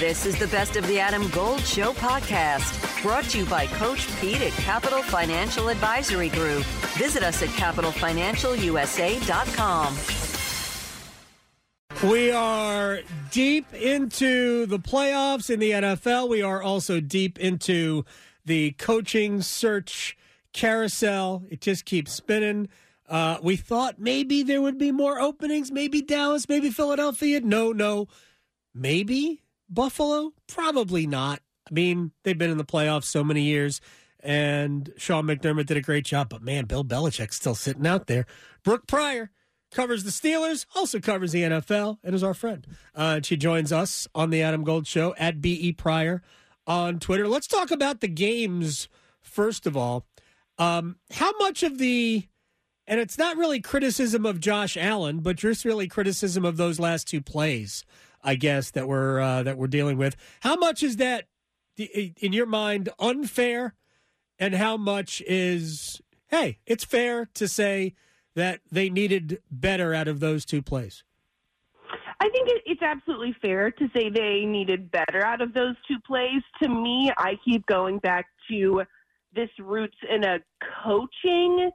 This is the Best of the Adam Gold Show podcast, brought to you by Coach Pete at Capital Financial Advisory Group. Visit us at capitalfinancialusa.com. We are deep into the playoffs in the NFL. We are also deep into the coaching search carousel. It just keeps spinning. Uh, we thought maybe there would be more openings, maybe Dallas, maybe Philadelphia. No, no. Maybe Buffalo? Probably not. I mean, they've been in the playoffs so many years, and Sean McDermott did a great job, but man, Bill Belichick's still sitting out there. Brooke Pryor covers the Steelers, also covers the NFL, and is our friend. Uh, she joins us on the Adam Gold Show at BE Pryor on Twitter. Let's talk about the games first of all. Um, how much of the and it's not really criticism of Josh Allen, but just really criticism of those last two plays, I guess that we're uh, that we're dealing with. How much is that in your mind unfair, and how much is hey, it's fair to say that they needed better out of those two plays? I think it's absolutely fair to say they needed better out of those two plays. To me, I keep going back to this roots in a coaching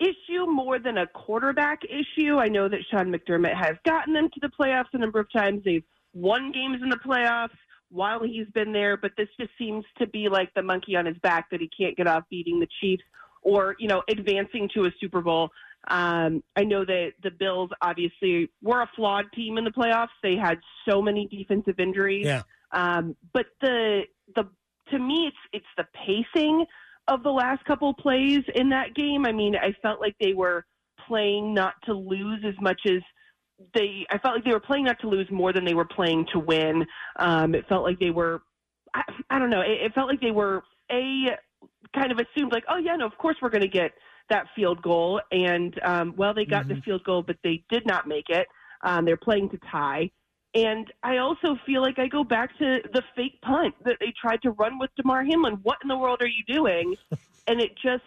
issue more than a quarterback issue. I know that Sean McDermott has gotten them to the playoffs a number of times. They've won games in the playoffs while he's been there, but this just seems to be like the monkey on his back that he can't get off beating the Chiefs or, you know, advancing to a Super Bowl. Um, I know that the Bills obviously were a flawed team in the playoffs. They had so many defensive injuries. Yeah. Um, but the the to me it's it's the pacing of the last couple plays in that game. I mean, I felt like they were playing not to lose as much as they. I felt like they were playing not to lose more than they were playing to win. Um, it felt like they were. I, I don't know. It, it felt like they were a kind of assumed like, oh yeah, no, of course we're going to get that field goal, and um, well, they got mm-hmm. the field goal, but they did not make it. Um, they're playing to tie. And I also feel like I go back to the fake punt that they tried to run with Damar Hamlin. What in the world are you doing? and it just,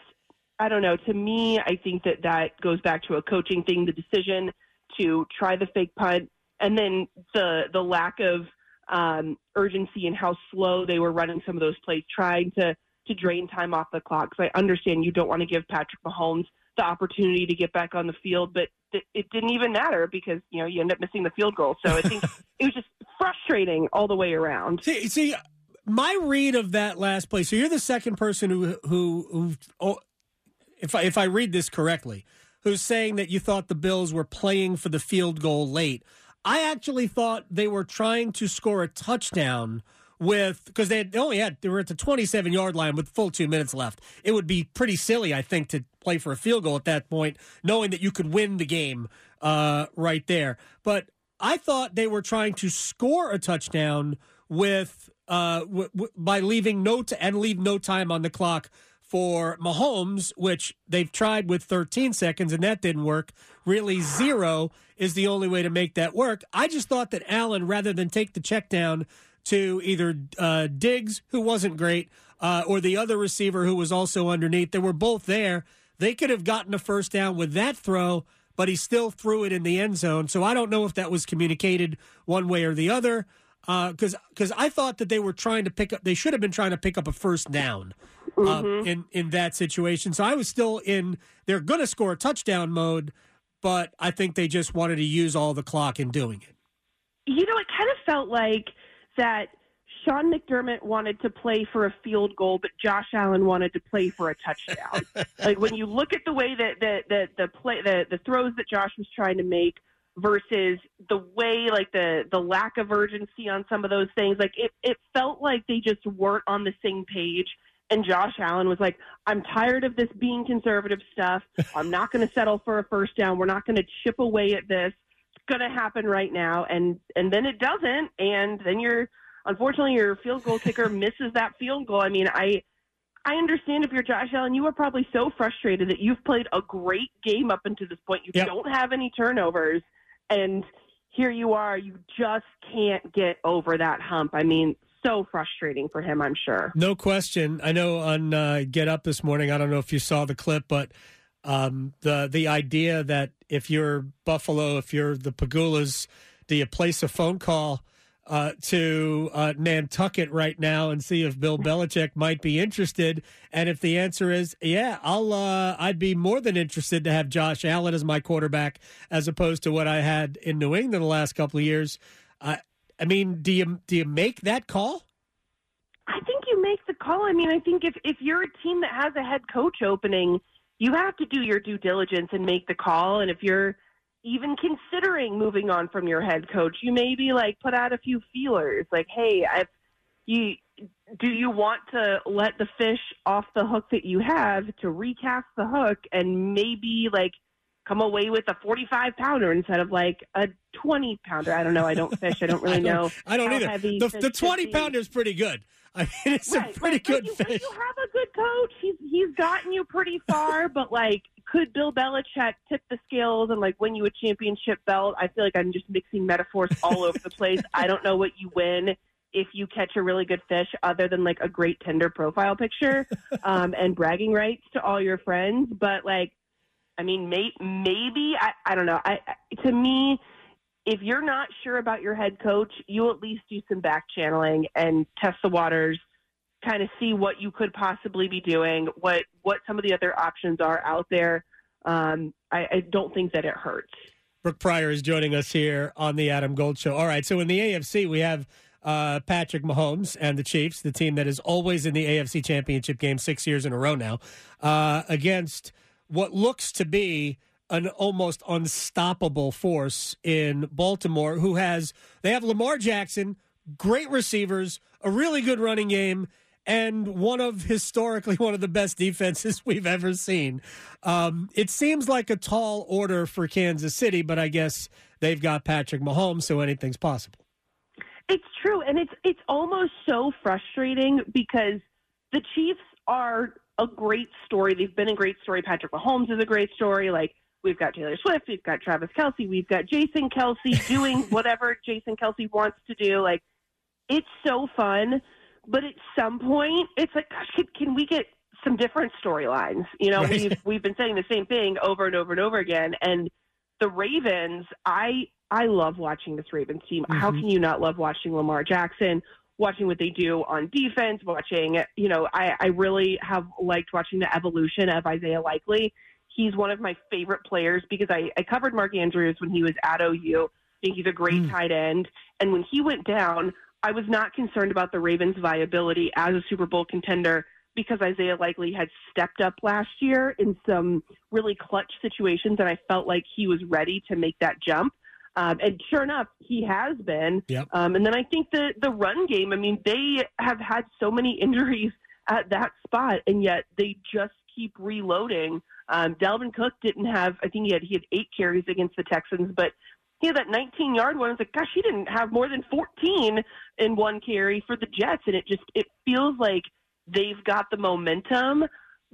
I don't know. To me, I think that that goes back to a coaching thing. The decision to try the fake punt, and then the the lack of um, urgency and how slow they were running some of those plays, trying to to drain time off the clock. Because I understand you don't want to give Patrick Mahomes the opportunity to get back on the field, but it didn't even matter because you know you end up missing the field goal. So I think it was just frustrating all the way around. See, see, my read of that last play. So you're the second person who who, who oh, if I, if I read this correctly, who's saying that you thought the Bills were playing for the field goal late. I actually thought they were trying to score a touchdown with because they, they only had they were at the 27 yard line with full two minutes left. It would be pretty silly, I think, to play for a field goal at that point, knowing that you could win the game uh, right there. But I thought they were trying to score a touchdown with uh, w- w- by leaving no t- and leave no time on the clock for Mahomes, which they've tried with 13 seconds and that didn't work. Really, zero is the only way to make that work. I just thought that Allen, rather than take the check down to either uh, Diggs, who wasn't great, uh, or the other receiver who was also underneath. They were both there. They could have gotten a first down with that throw, but he still threw it in the end zone. So I don't know if that was communicated one way or the other. Because uh, because I thought that they were trying to pick up, they should have been trying to pick up a first down uh, mm-hmm. in in that situation. So I was still in. They're going to score a touchdown mode, but I think they just wanted to use all the clock in doing it. You know, it kind of felt like that Sean McDermott wanted to play for a field goal, but Josh Allen wanted to play for a touchdown. like when you look at the way that the the, the play the, the throws that Josh was trying to make versus the way like the the lack of urgency on some of those things, like it it felt like they just weren't on the same page. And Josh Allen was like, I'm tired of this being conservative stuff. I'm not going to settle for a first down. We're not going to chip away at this going to happen right now, and and then it doesn't, and then you're unfortunately your field goal kicker misses that field goal. I mean, I I understand if you're Josh Allen, you are probably so frustrated that you've played a great game up until this point. You yep. don't have any turnovers, and here you are. You just can't get over that hump. I mean, so frustrating for him. I'm sure. No question. I know on uh, Get Up this morning. I don't know if you saw the clip, but um, the the idea that if you're Buffalo, if you're the Pegulas, do you place a phone call uh, to uh, Nantucket right now and see if Bill Belichick might be interested. And if the answer is yeah, I'll uh, I'd be more than interested to have Josh Allen as my quarterback as opposed to what I had in New England the last couple of years. Uh, I mean, do you do you make that call? I think you make the call. I mean, I think if if you're a team that has a head coach opening, you have to do your due diligence and make the call. And if you're even considering moving on from your head coach, you maybe like put out a few feelers, like, "Hey, I've you do you want to let the fish off the hook that you have to recast the hook and maybe like come away with a 45 pounder instead of like a 20 pounder. I don't know. I don't fish. I don't really I don't, know. I don't either. The, the 20 pounder is pretty good. I mean, it's right. a pretty like, good you, fish. You have good coach. He's he's gotten you pretty far, but like, could Bill Belichick tip the scales and like win you a championship belt? I feel like I'm just mixing metaphors all over the place. I don't know what you win if you catch a really good fish, other than like a great Tinder profile picture um, and bragging rights to all your friends. But like, I mean, may, maybe I, I don't know. I, to me, if you're not sure about your head coach, you at least do some back channeling and test the waters, kind of see what you could possibly be doing, what what some of the other options are out there. Um, I, I don't think that it hurts. Brooke Pryor is joining us here on the Adam Gold Show. All right, so in the AFC, we have uh, Patrick Mahomes and the Chiefs, the team that is always in the AFC Championship game six years in a row now, uh, against what looks to be an almost unstoppable force in Baltimore who has they have Lamar Jackson, great receivers, a really good running game and one of historically one of the best defenses we've ever seen. Um, it seems like a tall order for Kansas City, but I guess they've got Patrick Mahomes, so anything's possible. It's true, and it's it's almost so frustrating because the Chiefs are a great story. They've been a great story. Patrick Mahomes is a great story. Like we've got Taylor Swift, we've got Travis Kelce, we've got Jason Kelce doing whatever Jason Kelce wants to do. Like it's so fun, but at some point, it's like, gosh, can, can we get some different storylines? You know, right. we've we've been saying the same thing over and over and over again, and the Ravens, I I love watching this Ravens team. Mm-hmm. How can you not love watching Lamar Jackson? watching what they do on defense, watching, you know, I, I really have liked watching the evolution of Isaiah Likely. He's one of my favorite players because I, I covered Mark Andrews when he was at OU. I think he's a great mm. tight end. And when he went down, I was not concerned about the Ravens' viability as a Super Bowl contender because Isaiah Likely had stepped up last year in some really clutch situations, and I felt like he was ready to make that jump. Um, and sure enough, he has been. Yep. Um, and then I think the the run game. I mean, they have had so many injuries at that spot, and yet they just keep reloading. Um, Dalvin Cook didn't have. I think he had he had eight carries against the Texans, but he had that 19 yard one. It's like, gosh, he didn't have more than 14 in one carry for the Jets, and it just it feels like they've got the momentum,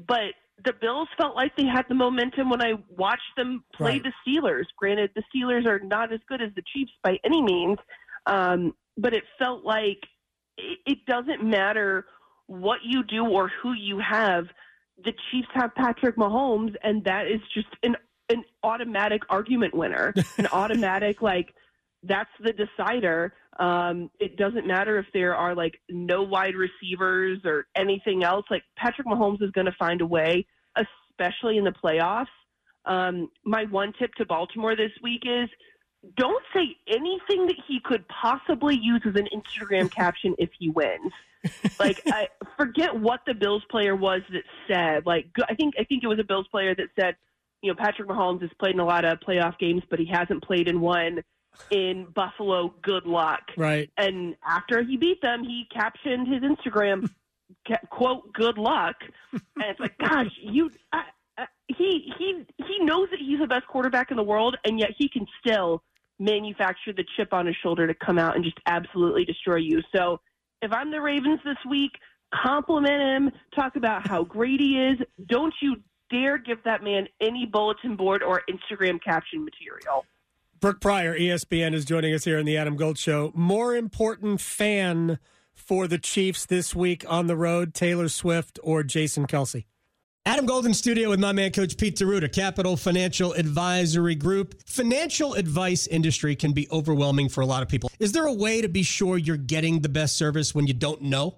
but the Bills felt like they had the momentum when I watched them play right. the Steelers. Granted, the Steelers are not as good as the Chiefs by any means, um, but it felt like it, it doesn't matter what you do or who you have. The Chiefs have Patrick Mahomes, and that is just an an automatic argument winner, an automatic like that's the decider. Um, it doesn't matter if there are like no wide receivers or anything else. Like Patrick Mahomes is going to find a way, especially in the playoffs. Um, my one tip to Baltimore this week is don't say anything that he could possibly use as an Instagram caption if he wins. Like, I forget what the Bills player was that said. Like, I think I think it was a Bills player that said, you know, Patrick Mahomes has played in a lot of playoff games, but he hasn't played in one in Buffalo. Good luck. Right. And after he beat them, he captioned his Instagram quote "Good luck," and it's like, gosh, you. I, I, he he he knows that he's the best quarterback in the world, and yet he can still manufacture the chip on his shoulder to come out and just absolutely destroy you. So if I'm the Ravens this week, compliment him, talk about how great he is. Don't you dare give that man any bulletin board or Instagram caption material. Brooke Pryor, ESPN, is joining us here in the Adam Gold Show. More important fan for the Chiefs this week on the road, Taylor Swift or Jason Kelce? Adam Golden studio with my man, Coach Pete D'Arruda, Capital Financial Advisory Group. Financial advice industry can be overwhelming for a lot of people. Is there a way to be sure you're getting the best service when you don't know?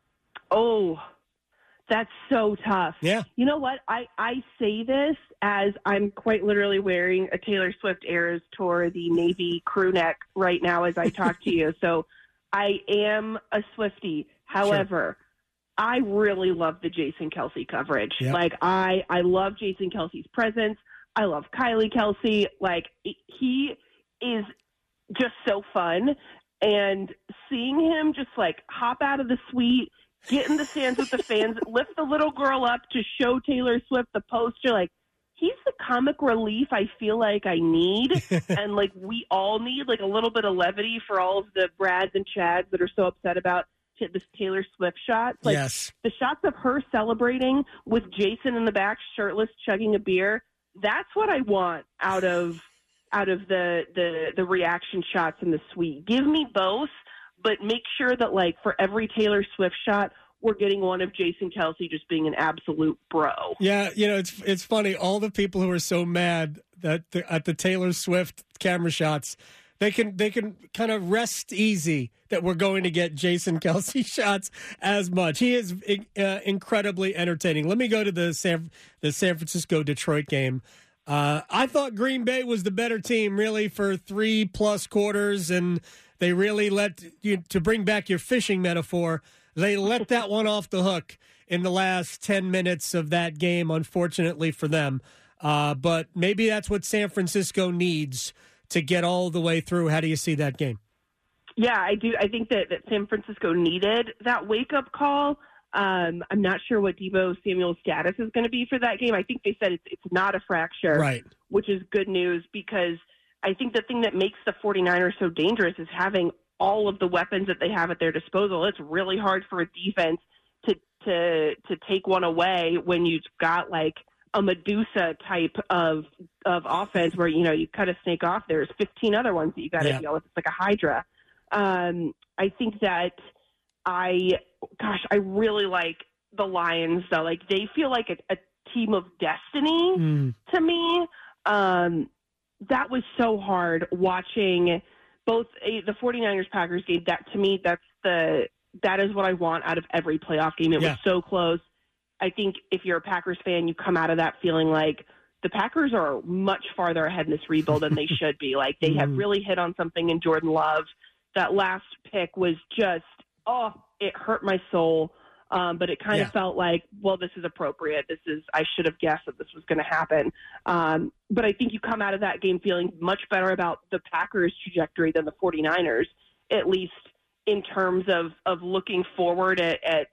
Oh, that's so tough. Yeah. You know what? I, I say this as I'm quite literally wearing a Taylor Swift Eras Tour, the navy crew neck right now as I talk to you. So I am a Swifty. However, sure. I really love the Jason Kelce coverage. Yep. Like I, I love Jason Kelce's presence. I love Kylie Kelce. Like he is just so fun. And seeing him just like hop out of the suite get in the stands with the fans, lift the little girl up to show Taylor Swift the poster. Like, he's the comic relief I feel like I need. and like, we all need like a little bit of levity for all of the Brads and Chads that are so upset about this Taylor Swift shot. Like, yes. the shots of her celebrating with Jason in the back, shirtless, chugging a beer. That's what I want out of out of the the the reaction shots in the suite. Give me both but make sure that like for every Taylor Swift shot, we're getting one of Jason Kelce just being an absolute bro. Yeah, you know it's it's funny. All the people who are so mad that the, at the Taylor Swift camera shots, they can they can kind of rest easy that we're going to get Jason Kelce shots as much. He is uh, incredibly entertaining. Let me go to the San the San Francisco Detroit game. Uh, I thought Green Bay was the better team, really, for three plus quarters, and they really let you to bring back your fishing metaphor. They let that one off the hook in the last ten minutes of that game. Unfortunately for them, uh, but maybe that's what San Francisco needs to get all the way through. How do you see that game? Yeah, I do. I think that, that San Francisco needed that wake up call. Um, I'm not sure what Deebo Samuel's status is going to be for that game. I think they said it's, it's not a fracture, right? Which is good news because I think the thing that makes the 49ers so dangerous is having all of the weapons that they have at their disposal. It's really hard for a defense to to to take one away when you've got like a Medusa type of of offense where you know you cut a snake off. There's 15 other ones that you got to yeah. deal with. It's like a Hydra. Um, I think that I, gosh, I really like the Lions though. Like they feel like a, a team of destiny mm. to me. Um, that was so hard watching both a, the 49ers Packers game. That to me, that's the that is what I want out of every playoff game. It yeah. was so close. I think if you're a Packers fan, you come out of that feeling like the Packers are much farther ahead in this rebuild than they should be. Like they have mm-hmm. really hit on something in Jordan Love. That last pick was just oh, it hurt my soul. Um, but it kind yeah. of felt like, well, this is appropriate. This is, I should have guessed that this was going to happen. Um, but I think you come out of that game feeling much better about the Packers' trajectory than the 49ers, at least in terms of, of looking forward at, at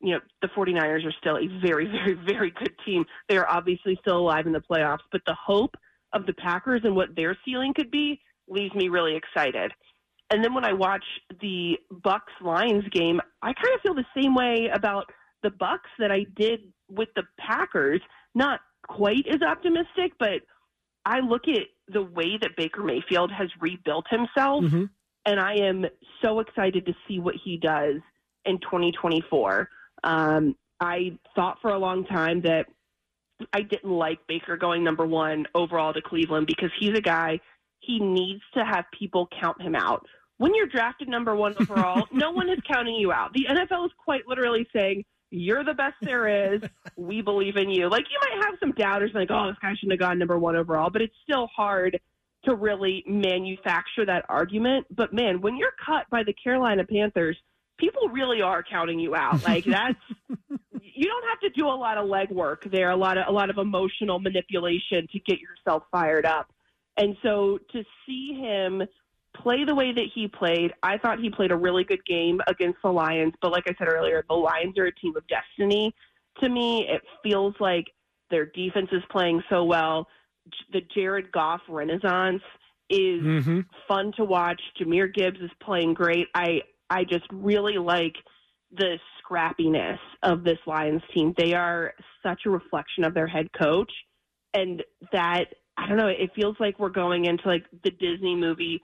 you know, the 49ers are still a very, very, very good team. They are obviously still alive in the playoffs, but the hope of the Packers and what their ceiling could be leaves me really excited. And then when I watch the Bucs Lions game, I kind of feel the same way about the Bucs that I did with the Packers. Not quite as optimistic, but I look at the way that Baker Mayfield has rebuilt himself, mm-hmm. and I am so excited to see what he does in 2024. Um, I thought for a long time that I didn't like Baker going number one overall to Cleveland because he's a guy he needs to have people count him out. When you're drafted number one overall, no one is counting you out. The NFL is quite literally saying, You're the best there is. We believe in you. Like, you might have some doubters, like, Oh, this guy shouldn't have gone number one overall, but it's still hard to really manufacture that argument. But man, when you're cut by the Carolina Panthers, people really are counting you out. Like, that's. you don't have to do a lot of legwork there, a lot of a lot of emotional manipulation to get yourself fired up. And so to see him play the way that he played, I thought he played a really good game against the Lions. But like I said earlier, the Lions are a team of destiny. To me, it feels like Their defense is playing so well. The Jared Goff renaissance is Mm-hmm. fun to watch. Jahmyr Gibbs is playing great. I I just really like the scrappiness of this Lions team. They are such a reflection of their head coach, and that I don't know. It feels like we're going into like the Disney movie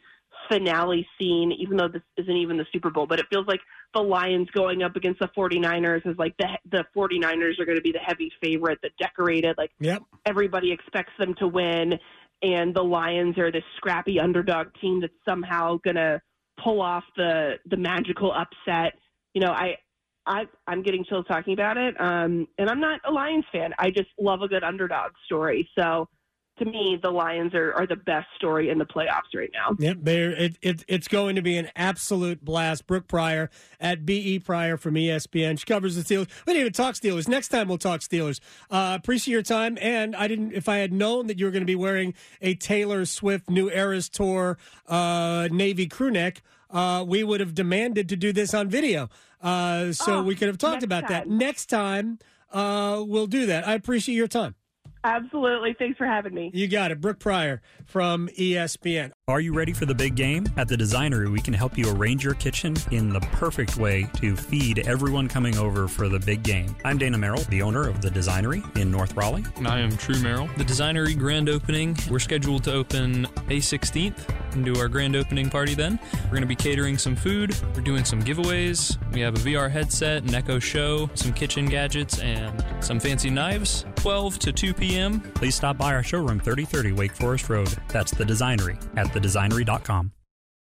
finale scene, even though this isn't even the Super Bowl. But it feels like the Lions going up against the 49ers is like the the 49ers are going to be the heavy favorite, the decorated like Yep. everybody expects them to win, and the Lions are this scrappy underdog team that's somehow gonna pull off the the magical upset. You know, I. I, I'm getting chills talking about it, um, and I'm not a Lions fan. I just love a good underdog story. So, to me, the Lions are, are the best story in the playoffs right now. Yep, there it, it it's going to be an absolute blast. Brooke Pryor at BE Pryor from ESPN. She covers the Steelers. We didn't even talk Steelers. Next time we'll talk Steelers. Uh, appreciate your time. And I didn't if I had known that you were going to be wearing a Taylor Swift New Eras Tour uh, navy crew neck, uh, we would have demanded to do this on video. Uh, so Oh, we could have talked about that. Next time uh, we'll do that. I appreciate your time. Absolutely. Thanks for having me. You got it. Brooke Pryor from ESPN. Are you ready for the big game? At the Designery, we can help you arrange your kitchen in the perfect way to feed everyone coming over for the big game. I'm Dana Merrill, the owner of the Designery in North Raleigh. And I am True Merrill. The Designery grand opening, we're scheduled to open May 16th and do our grand opening party then. We're going to be catering some food, we're doing some giveaways. We have a VR headset, an Echo Show, some kitchen gadgets, and some fancy knives. 12 to 2 p.m. Please stop by our showroom 3030 Wake Forest Road. That's the Designery at thedesignery.com.